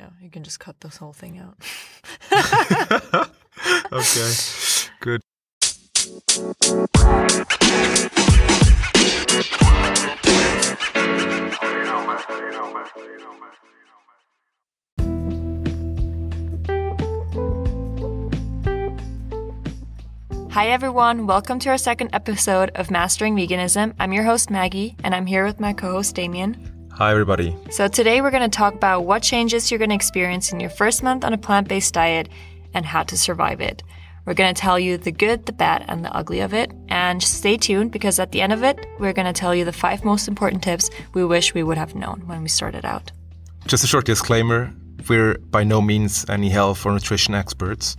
Yeah, you can just cut this whole thing out. okay, good. Hi, everyone. Welcome to our second episode of Mastering Veganism. I'm your host, Maggie, and I'm here with my co host, Damien. Hi, everybody. So, today we're going to talk about what changes you're going to experience in your first month on a plant based diet and how to survive it. We're going to tell you the good, the bad, and the ugly of it. And stay tuned because at the end of it, we're going to tell you the five most important tips we wish we would have known when we started out. Just a short disclaimer we're by no means any health or nutrition experts.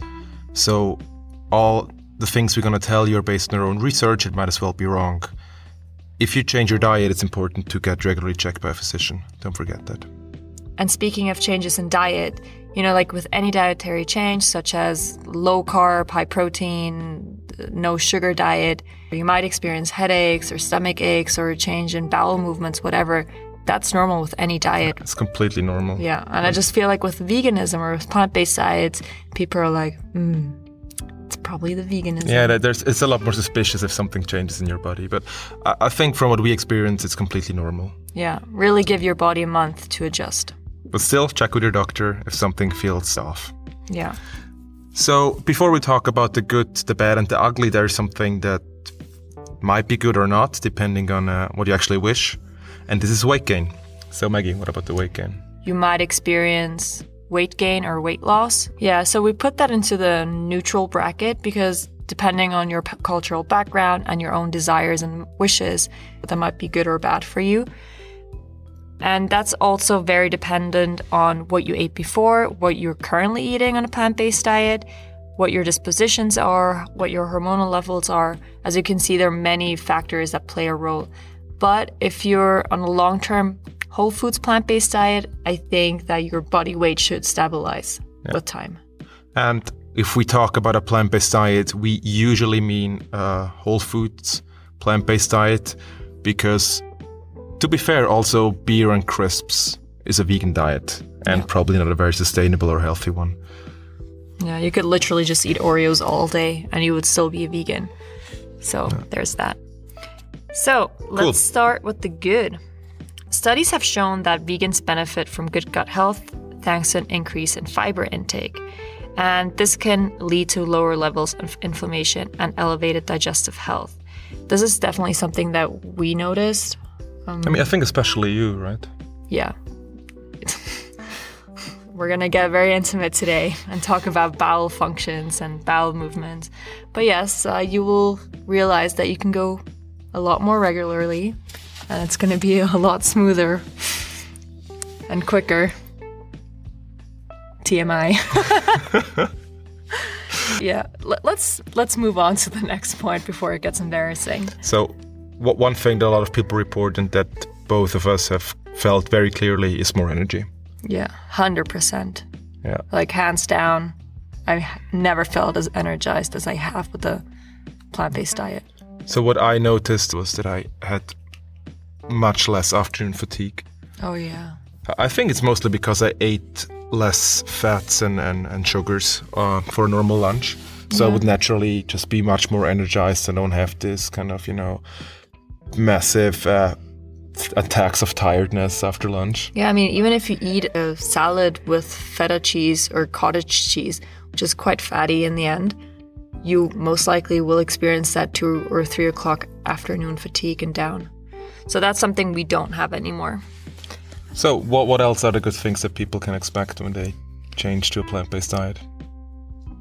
So, all the things we're going to tell you are based on our own research. It might as well be wrong. If you change your diet, it's important to get regularly checked by a physician. Don't forget that. And speaking of changes in diet, you know, like with any dietary change, such as low carb, high protein, no sugar diet, you might experience headaches or stomach aches or a change in bowel movements, whatever. That's normal with any diet. It's completely normal. Yeah. And I just feel like with veganism or with plant based diets, people are like, hmm, it's probably the veganism. Yeah, there's it's a lot more suspicious if something changes in your body, but I, I think from what we experience, it's completely normal. Yeah, really give your body a month to adjust. But still, check with your doctor if something feels off. Yeah. So before we talk about the good, the bad, and the ugly, there's something that might be good or not, depending on uh, what you actually wish, and this is weight gain. So Maggie, what about the weight gain? You might experience weight gain or weight loss. Yeah, so we put that into the neutral bracket because depending on your cultural background and your own desires and wishes, that might be good or bad for you. And that's also very dependent on what you ate before, what you're currently eating on a plant based diet, what your dispositions are, what your hormonal levels are. As you can see, there are many factors that play a role. But if you're on a long term whole foods plant based diet, I think that your body weight should stabilize yeah. with time. And if we talk about a plant based diet, we usually mean a whole foods plant based diet because, to be fair, also beer and crisps is a vegan diet and yeah. probably not a very sustainable or healthy one. Yeah, you could literally just eat Oreos all day and you would still be a vegan. So yeah. there's that. So let's cool. start with the good. Studies have shown that vegans benefit from good gut health thanks to an increase in fiber intake. And this can lead to lower levels of inflammation and elevated digestive health. This is definitely something that we noticed. Um, I mean, I think especially you, right? Yeah. We're going to get very intimate today and talk about bowel functions and bowel movements. But yes, uh, you will realize that you can go a lot more regularly and it's going to be a lot smoother and quicker. TMI. yeah, let's let's move on to the next point before it gets embarrassing. So, what one thing that a lot of people report and that both of us have felt very clearly is more energy. Yeah, hundred percent. Yeah, like hands down, I never felt as energized as I have with the plant-based diet. So what I noticed was that I had much less afternoon fatigue. Oh, yeah. I think it's mostly because I ate less fats and, and, and sugars uh, for a normal lunch. So yeah. I would naturally just be much more energized and don't have this kind of, you know, massive uh, attacks of tiredness after lunch. Yeah, I mean, even if you eat a salad with feta cheese or cottage cheese, which is quite fatty in the end, you most likely will experience that two or three o'clock afternoon fatigue and down. So that's something we don't have anymore. So, what, what else are the good things that people can expect when they change to a plant based diet?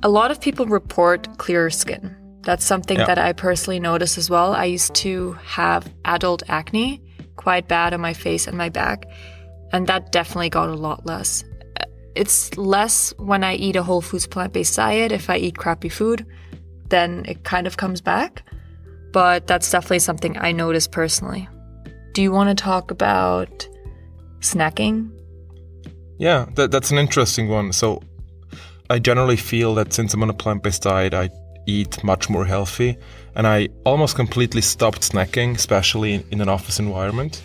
A lot of people report clearer skin. That's something yeah. that I personally notice as well. I used to have adult acne, quite bad on my face and my back, and that definitely got a lot less. It's less when I eat a whole foods plant based diet. If I eat crappy food, then it kind of comes back. But that's definitely something I notice personally. Do you want to talk about snacking? Yeah, that, that's an interesting one. So, I generally feel that since I'm on a plant based diet, I eat much more healthy. And I almost completely stopped snacking, especially in, in an office environment,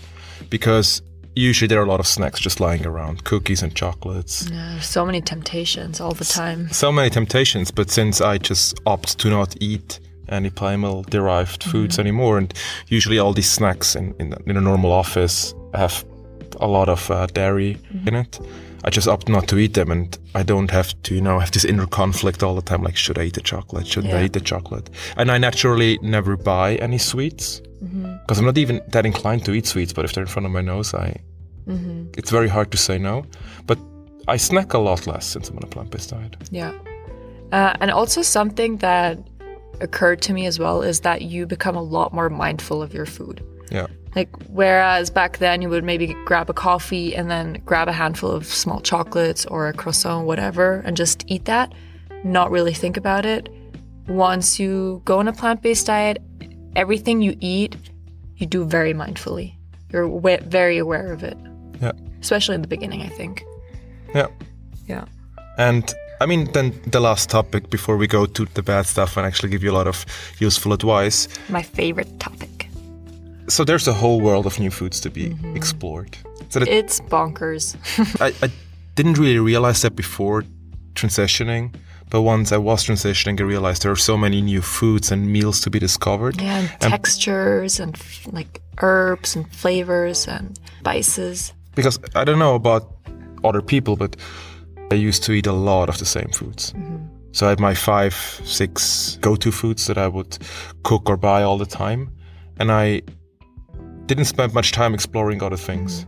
because usually there are a lot of snacks just lying around, cookies and chocolates. Yeah, so many temptations all the time. So many temptations, but since I just opt to not eat any primal derived foods anymore, and usually all these snacks in, in, in a normal office have a lot of uh, dairy in it. I just opt not to eat them, and I don't have to, you know, have this inner conflict all the time. Like, should I eat the chocolate? Shouldn't I eat the chocolate? And I naturally never buy any sweets because I'm not even that inclined to eat sweets. But if they're in front of my nose, I, it's very hard to say no. But I snack a lot less since I'm on a plant-based diet. Yeah. Uh, and also, something that occurred to me as well is that you become a lot more mindful of your food. Yeah. Like, whereas back then you would maybe grab a coffee and then grab a handful of small chocolates or a croissant, whatever, and just eat that, not really think about it. Once you go on a plant based diet, everything you eat, you do very mindfully. You're very aware of it, Yeah. especially in the beginning, I think. Yeah. Yeah. And I mean, then the last topic before we go to the bad stuff and actually give you a lot of useful advice. My favorite topic. So there's a whole world of new foods to be mm-hmm. explored. So It's bonkers. I, I didn't really realize that before transitioning, but once I was transitioning, I realized there are so many new foods and meals to be discovered. Yeah, and And- textures and f- like herbs and flavors and spices. Because I don't know about other people, but I used to eat a lot of the same foods. So I had my five, six go to foods that I would cook or buy all the time. And I didn't spend much time exploring other things.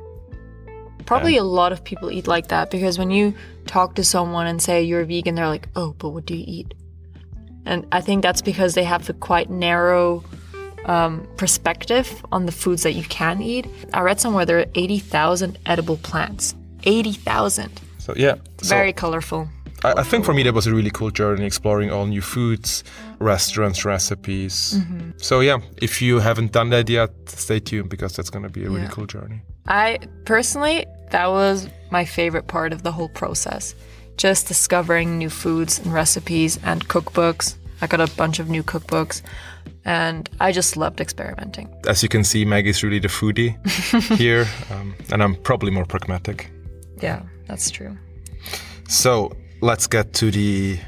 Probably a lot of people eat like that because when you talk to someone and say you're vegan, they're like, "Oh, but what do you eat?" And I think that's because they have a quite narrow um, perspective on the foods that you can eat. I read somewhere there are eighty thousand edible plants. Eighty thousand. So yeah. So Very colorful. I, I think for me that was a really cool journey exploring all new foods, restaurants, recipes. So yeah, if you haven't done that yet, stay tuned because that's gonna be a really Yeah. cool journey. I personally, that was my favorite part of the whole process. Just discovering new foods and recipes and cookbooks. I got a bunch of new cookbooks and I just loved experimenting. As you can see, Maggie's really the foodie here, um, and I'm probably more pragmatic. Yeah, that's true. So let's get to the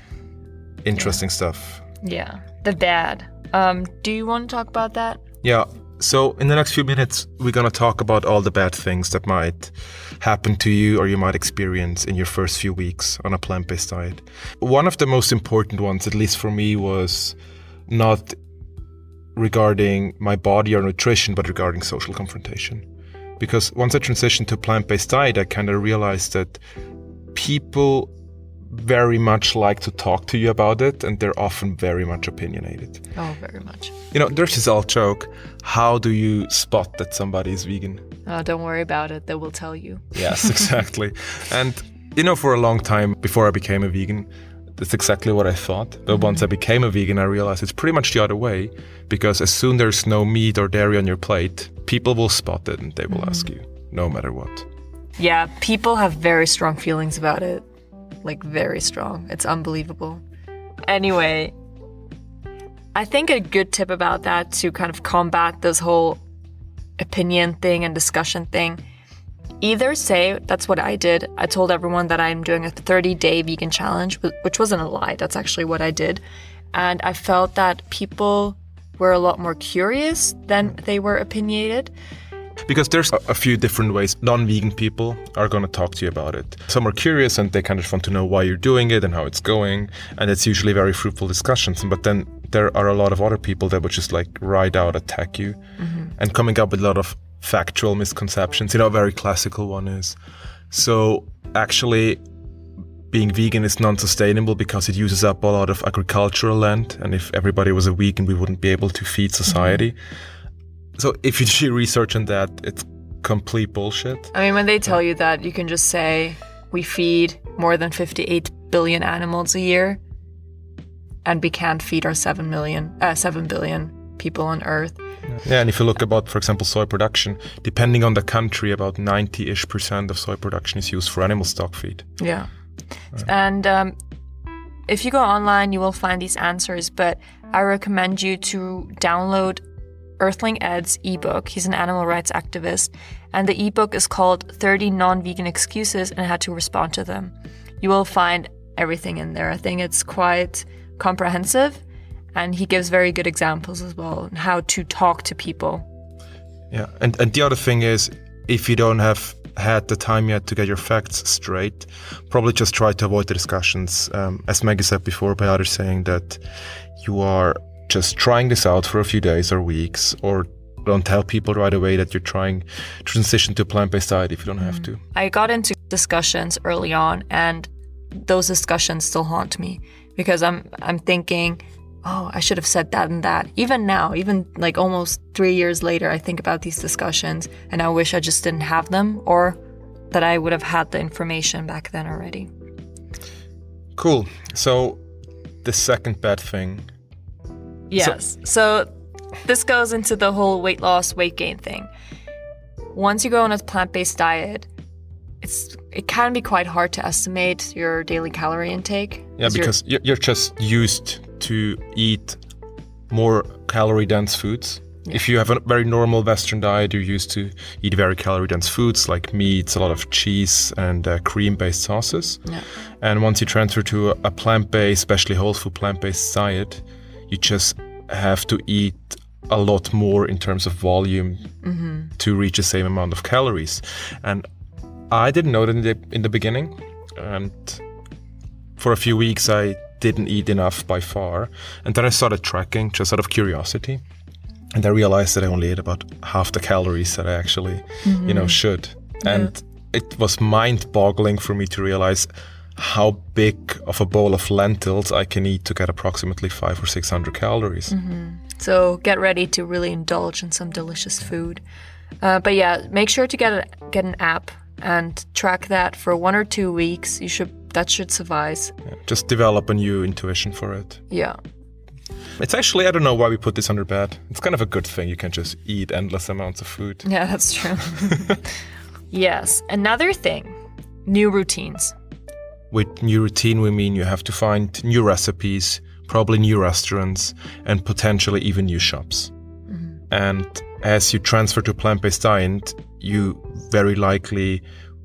interesting stuff. Yeah. The bad. Um, do you want to talk about that? Yeah. So in the next few minutes, we're gonna talk about all the bad things that might happen to you or you might experience in your first few weeks on a plant-based diet. One of the most important ones, at least for me, was not regarding my body or nutrition, but regarding social confrontation. Because once I transitioned to plant-based diet, I kind of realized that people very much like to talk to you about it, and they're often very much opinionated. Oh, very much. You know, there's this old joke. How do you spot that somebody is vegan? Oh, don't worry about it. They will tell you. Yes, exactly. and, you know, for a long time before I became a vegan, that's exactly what I thought. But mm-hmm. once I became a vegan, I realized it's pretty much the other way because as soon there's no meat or dairy on your plate, people will spot it and they will ask mm-hmm. you, no matter what. Yeah, people have very strong feelings about it. Like, very strong. It's unbelievable. Anyway, I think a good tip about that to kind of combat this whole opinion thing and discussion thing either say that's what I did. I told everyone that I'm doing a 30 day vegan challenge, which wasn't a lie. That's actually what I did. And I felt that people were a lot more curious than they were opinionated. Because there's a, few different ways non-vegan people are going to talk to you about it. Some are curious and they kind of want to know why you're doing it and how it's going, and it's usually very fruitful discussions. But then there are a lot of other people that would just like ride out attack you. Mm-hmm. And coming up with a lot of factual misconceptions. You know, a very classical one is. So actually being vegan is non-sustainable because it uses up a lot of agricultural land. And if everybody was a vegan we wouldn't be able to feed society. Mm-hmm. So if you do research on that it's complete bullshit. I mean, when they tell you that, you can just say, we feed more than 58 billion animals a year, and we can't feed our 7 million, uh, 7 billion people on Earth. yeah and if you look about for example soy production depending on the country about 90ish percent of soy production is used for animal stock feed Yeah. And um, if you go online, you will find these answers, but I recommend you to download Earthling Ed's ebook. He's an animal rights activist, and the ebook is called 30 Non Vegan Excuses and how to respond to them. You will find everything in there. I think it's quite comprehensive, and he gives very good examples as well on how to talk to people. Yeah, and, and the other thing is, if you don't have had the time yet to get your facts straight, probably just try to avoid the discussions. Um, as Maggie said before, by others saying that you are just trying this out for a few days or weeks, or don't tell people right away that you're trying to transition to plant-based diet if you don't have to. I got into discussions early on, and those discussions still haunt me because I'm I'm thinking, oh, I should have said that and that. Even now, even like almost three years later, I think about these discussions, and I wish I just didn't have them, or that I would have had the information back then already. Cool. So the second bad thing Yes. So, this goes into the whole weight loss, weight gain thing. Once you go on a plant-based diet, it's it can be quite hard to estimate your daily calorie intake. Yeah, because you're, you're just used to eat more calorie dense foods. If you have a very normal Western diet, you're used to eat very calorie dense foods like meats, a lot of cheese, and uh, cream based sauces. Yeah. And once you transfer to a, a plant based, especially whole food plant based diet, you just have to eat a lot more in terms of volume to reach the same amount of calories. And I didn't know that in the, in the beginning. And for a few weeks, I didn't eat enough by far. And then I started tracking just out of curiosity. And I realized that I only ate about half the calories that I actually, you know, should. And it was mind boggling for me to realize how big of a bowl of lentils I can eat to get approximately five or 600 calories. So get ready to really indulge in some delicious food. Uh, but yeah, make sure to get a, get an app and track that for one or two weeks. You should that should suffice. Just develop a new intuition for it. Yeah. It's actually, I don't know why we put this under bed. It's kind of a good thing. You can just eat endless amounts of food. Yeah, that's true. yes. Another thing, new routines. With new routine, we mean you have to find new recipes, probably new restaurants, and potentially even new shops. Mm-hmm. And as you transfer to plant based diet, you very likely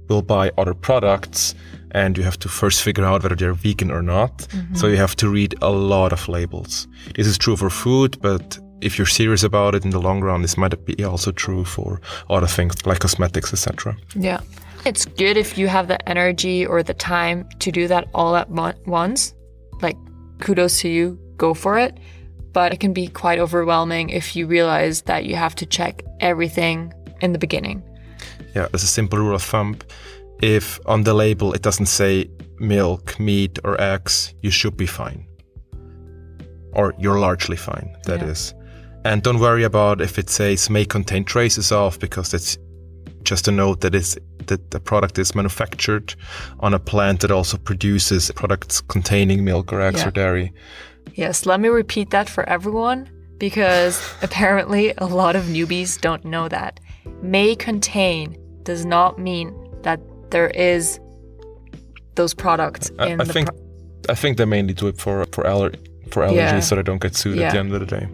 will buy other products and you have to first figure out whether they're vegan or not. Mm-hmm. So you have to read a lot of labels. This is true for food, but if you're serious about it in the long run, this might be also true for other things like cosmetics, etc. Yeah. It's good if you have the energy or the time to do that all at mo- once. Like, kudos to you, go for it. But it can be quite overwhelming if you realize that you have to check everything in the beginning. Yeah, there's a simple rule of thumb. If on the label it doesn't say milk, meat, or eggs, you should be fine. Or you're largely fine, That is, Yeah. And don't worry about if it says may contain traces of, because that's just a note that is that the product is manufactured on a plant that also produces products containing milk or eggs Yeah. or dairy. Yes, let me repeat that for everyone because apparently a lot of newbies don't know that. May contain does not mean that there is those products I, in I the think pro- I think they mainly do it for for aller- for allergies Yeah. so they don't get sued at the end of the day.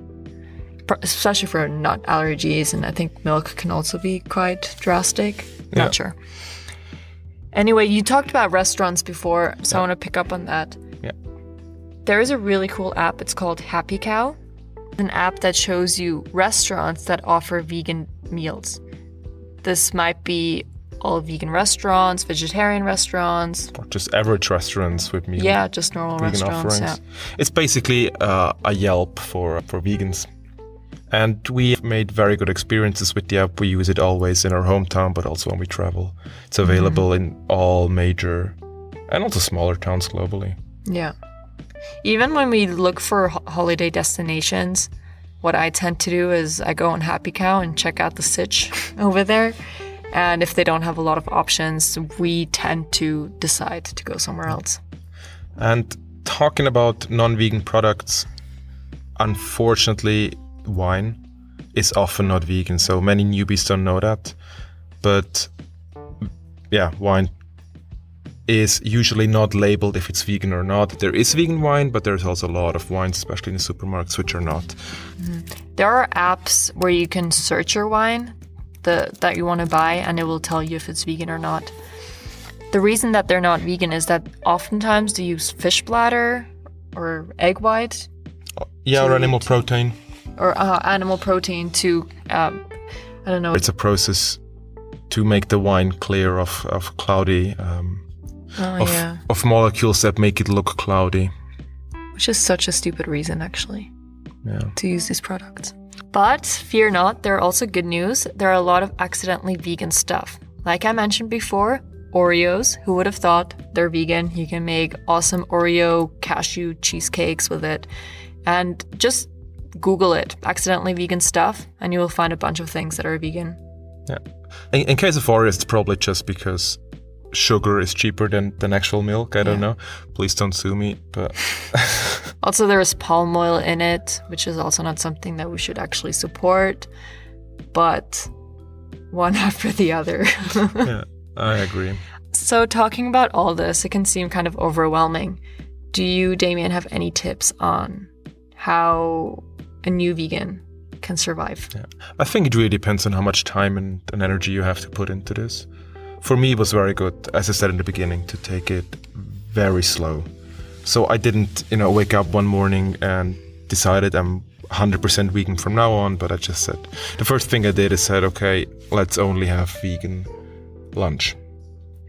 especially for nut allergies and I think milk can also be quite drastic. Yeah. Not sure. Anyway, you talked about restaurants before, so I want to pick up on that. Yeah. There is a really cool app. It's called Happy Cow. An app that shows you restaurants that offer vegan meals. This might be all vegan restaurants, vegetarian restaurants. Or just average restaurants with meal Yeah, just normal vegan restaurants. Yeah. It's basically uh, a Yelp for for vegans. And we have made very good experiences with the app. We use it always in our hometown, but also when we travel. It's Mm-hmm. available in all major and also smaller towns globally. Yeah. Even when we look for holiday destinations, what I tend to do is I go on Happy Cow and check out the sitch over there. And if they don't have a lot of options, we tend to decide to go somewhere else. And talking about non vegan products, unfortunately, wine is often not vegan. So many newbies don't know that. But yeah, wine is usually not labeled if it's vegan or not. There is vegan wine, but there's also a lot of wines, especially in the supermarkets, which are not. There are apps where you can search your wine the, that you want to buy and it will tell you if it's vegan or not. The reason that they're not vegan is that oftentimes they use fish bladder or egg white Yeah, or animal protein. or uh, animal protein to, um, I don't know, It's a process to make the wine clear of, of cloudy, um, oh, of, yeah, of molecules that make it look cloudy. which is such a stupid reason actually. Yeah. to use these products. But fear not, there are also good news. There are a lot of accidentally vegan stuff. Like I mentioned before, Oreos. Who would have thought they're vegan? You can make awesome Oreo cashew cheesecakes with it. And just Google it, accidentally vegan stuff, and you will find a bunch of things that are vegan. Yeah. In, in case of Oreos, it's probably just because sugar is cheaper than, than actual milk. I don't Yeah. know. Please don't sue me. But Also, there is palm oil in it, which is also not something that we should actually support. But one after the other. yeah, I agree. So, talking about all this, it can seem kind of overwhelming. Do you, Damien, have any tips on how a new vegan can survive? Yeah. I think it really depends on how much time and, and energy you have to put into this. For me, it was very good, as I said in the beginning, to take it very slow. So I didn't, you know, wake up one morning and decided I'm 100% vegan from now on, but I just said, the first thing I did is said, okay, let's only have vegan lunch.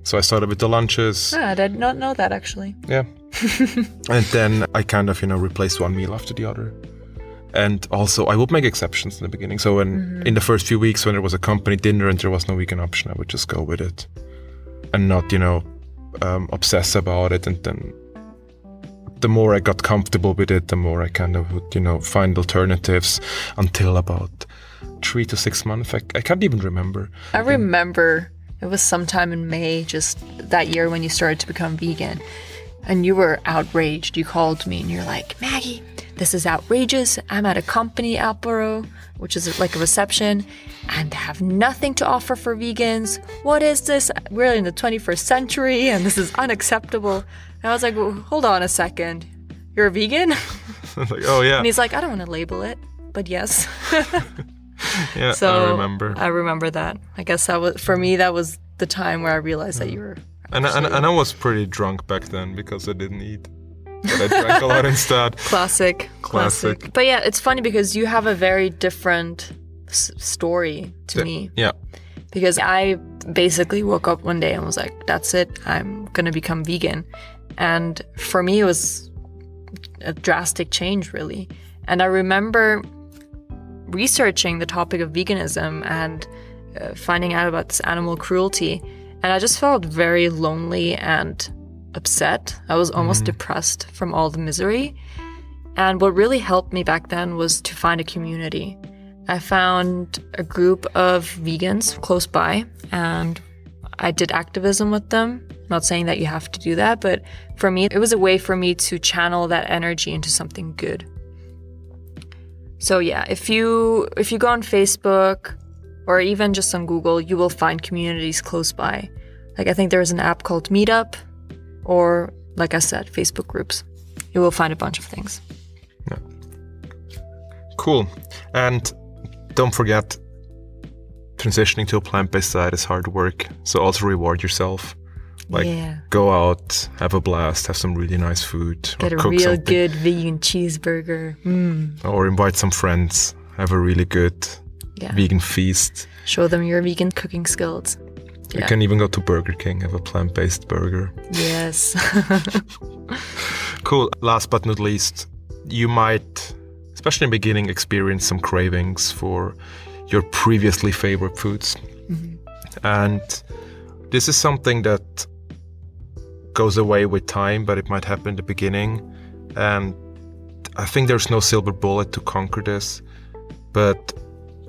So I started with the lunches. Ah, I did not know that actually. Yeah. and then I kind of, you know, replaced one meal after the other. And also, I would make exceptions in the beginning. So, when in the first few weeks, when there was a company dinner and there was no vegan option, I would just go with it and not, you know, um, obsess about it. And then the more I got comfortable with it, the more I kind of would, you know, find alternatives until about three to six months. I, I can't even remember. I remember it was sometime in May, just that year when you started to become vegan. And you were outraged. You called me and you're like, Maggie, this is outrageous. I'm at a company, Apero, which is like a reception, and they have nothing to offer for vegans. What is this? We're in the 21st century and this is unacceptable. And I was like, well, hold on a second. You're a vegan? Like, oh, yeah. And he's like, I don't want to label it, but yes. Yeah, So I remember. I remember that. I guess that was for me. That was the time where I realized that you were. And, I- and, and I was pretty drunk back then because I didn't eat. But I drank a lot instead. Classic, classic. Classic. But yeah, it's funny because you have a very different s- story to me. Yeah. Because I basically woke up one day and was like, "That's it. I'm gonna become vegan." And for me, it was a drastic change, really. And I remember researching the topic of veganism and uh, finding out about this animal cruelty. And I just felt very lonely and upset. I was almost mm-hmm. depressed from all the misery. And what really helped me back then was to find a community. I found a group of vegans close by and I did activism with them. Not saying that you have to do that, but for me, it was a way for me to channel that energy into something good. So yeah, if you if you go on Facebook or even just on Google, you will find communities close by. Like I think there's an app called Meetup or like I said, Facebook groups. You will find a bunch of things. Yeah. Cool. And don't forget, transitioning to a plant based diet is hard work. So also reward yourself. Like, yeah. go out, have a blast, have some really nice food. Get a real something, good vegan cheeseburger. Mm. Or invite some friends, have a really good Yeah. vegan feast. Show them your vegan cooking skills. You Yeah. can even go to Burger King, have a plant based burger. Yes. Cool. Last but not least, you might, especially in the beginning, experience some cravings for your previously favorite foods. Mm-hmm. And this is something that goes away with time, but it might happen in the beginning. And I think there's no silver bullet to conquer this, but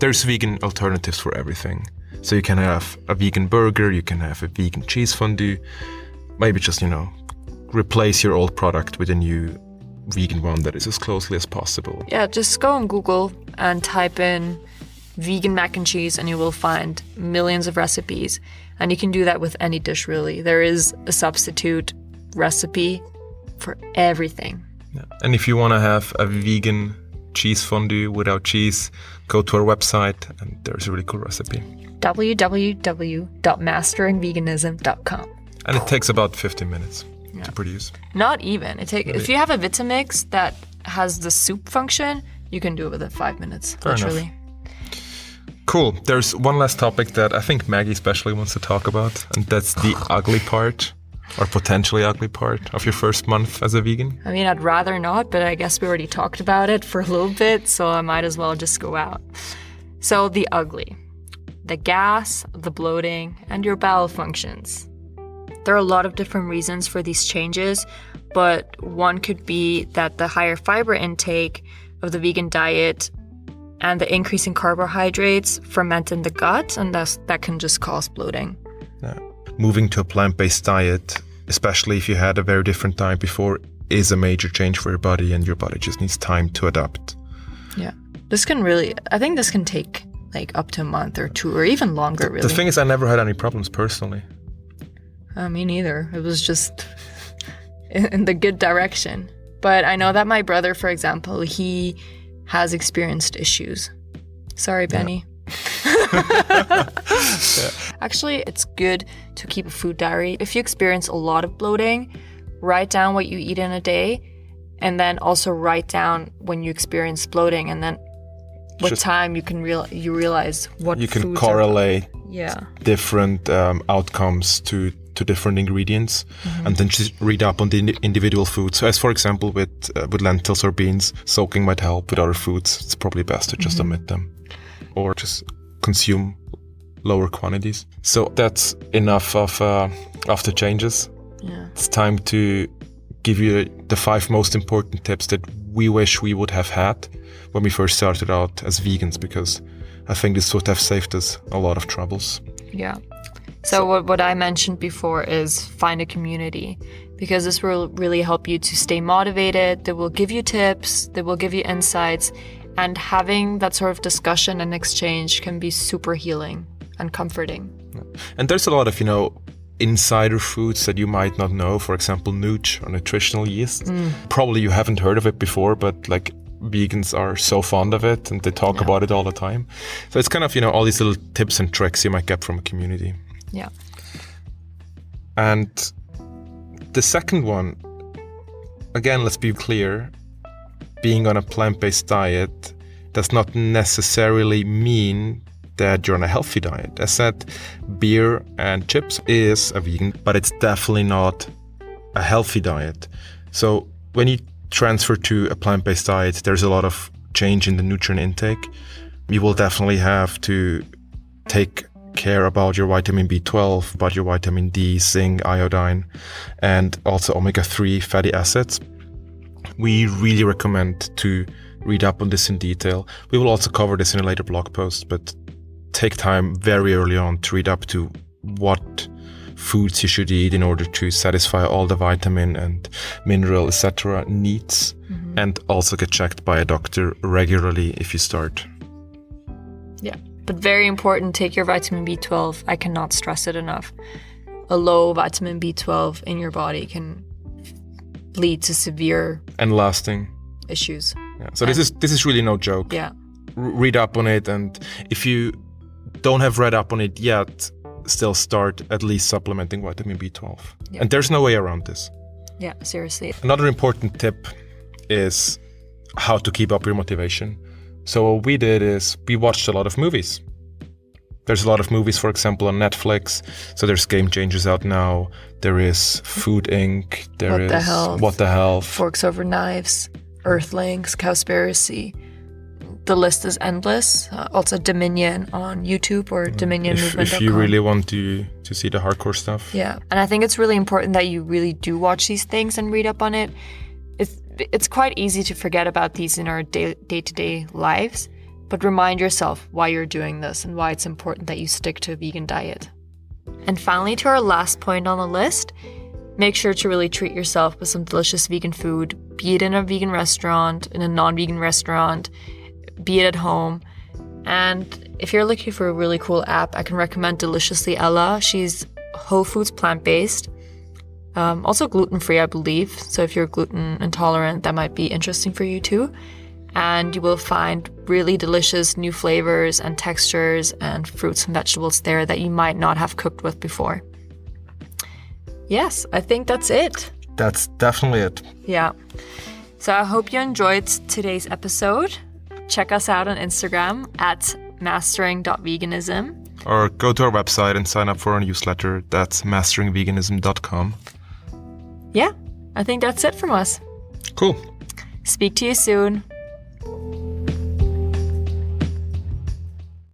there's vegan alternatives for everything. So you can have a vegan burger, you can have a vegan cheese fondue, maybe just, you know, replace your old product with a new vegan one that is as closely as possible. yeah, just go on Google and type in vegan mac and cheese and you will find millions of recipes. And you can do that with any dish really. There is a substitute recipe for everything. Yeah. And if you want to have a vegan cheese fondue without cheese, go to our website and there's a really cool recipe. www.masteringveganism.com. And it takes about 15 minutes to produce. Not even. It take if you have a Vitamix that has the soup function, you can do it within five minutes. Fair enough. Cool. There's one last topic that I think Maggie especially wants to talk about, and that's the ugly part or potentially ugly part of your first month as a vegan. I mean, I'd rather not, but I guess we already talked about it for a little bit, so I might as well just go out. So, the ugly the gas, the bloating, and your bowel functions. There are a lot of different reasons for these changes, but one could be that the higher fiber intake of the vegan diet and the increase in carbohydrates ferment in the gut, and thus that can just cause bloating. Yeah. Moving to a plant based diet, especially if you had a very different diet before, is a major change for your body, and your body just needs time to adapt. Yeah. This can really, I think this can take like up to a month or two or even longer, really. The thing is, I never had any problems personally. Uh, me neither. It was just in, in the good direction. But I know that my brother, for example, he has experienced issues. Sorry, Benny. Actually, it's good to keep a food diary. If you experience a lot of bloating, write down what you eat in a day and then also write down when you experience bloating and then with Just- time you can real you realize what You can correlate yeah. different um, outcomes to to different ingredients, and then just read up on the indi- individual foods. So, as for example, with uh, with lentils or beans, soaking might help. With other foods, it's probably best to just omit them, or just consume lower quantities. So that's enough of uh, of the changes. Yeah. It's time to give you the five most important tips that we wish we would have had when we first started out as vegans, because I think this would have saved us a lot of troubles. Yeah. So, what, what I mentioned before is find a community because this will really help you to stay motivated. They will give you tips, they will give you insights, and having that sort of discussion and exchange can be super healing and comforting. And there's a lot of, you know, insider foods that you might not know. For example, nooch or nutritional yeast. Mm. Probably you haven't heard of it before, but like vegans are so fond of it and they talk about it all the time. So it's kind of, you know, all these little tips and tricks you might get from a community. Yeah. And the second one, again, let's be clear being on a plant based diet does not necessarily mean that you're on a healthy diet. As said, beer and chips is a vegan, but it's definitely not a healthy diet. So when you transfer to a plant based diet, there's a lot of change in the nutrient intake. You will definitely have to take care about your vitamin B12, about your vitamin D, zinc, iodine, and also omega 3 fatty acids. We really recommend to read up on this in detail. We will also cover this in a later blog post, but take time very early on to read up to what foods you should eat in order to satisfy all the vitamin and mineral etc needs mm-hmm. and also get checked by a doctor regularly if you start Yeah. But very important, take your vitamin B12. I cannot stress it enough. A low vitamin B12 in your body can lead to severe and lasting issues. yeah. so this is this is really no joke Yeah. R- read up on it and if you don't have read up on it yet still start at least supplementing vitamin b12 Yeah. and there's no way around this Yeah, seriously. another important tip is how to keep up your motivation so what we did is we watched a lot of movies there's a lot of movies for example on netflix so there's game changers out now there is food inc There is What the Health. what the health Forks Over Knives, Earthlings, Cowspiracy. The list is endless. Uh, also, Dominion on YouTube or if, DominionMovement.com. if you really want to to see the hardcore stuff Yeah, and I think it's really important that you really do watch these things and read up on it. It's it's quite easy to forget about these in our day to day lives, but remind yourself why you're doing this and why it's important that you stick to a vegan diet. And finally, to our last point on the list, make sure to really treat yourself with some delicious vegan food, be it in a vegan restaurant, in a non vegan restaurant, be it at home. And if you're looking for a really cool app, I can recommend Deliciously Ella. She's whole foods plant based, um, also gluten free, I believe. So if you're gluten intolerant, that might be interesting for you too. And you will find really delicious new flavors and textures and fruits and vegetables there that you might not have cooked with before. Yes, I think that's it. That's definitely it. Yeah. So I hope you enjoyed today's episode. Check us out on Instagram at mastering.veganism. Or go to our website and sign up for our newsletter. That's masteringveganism.com. Yeah, I think that's it from us. Cool. Speak to you soon.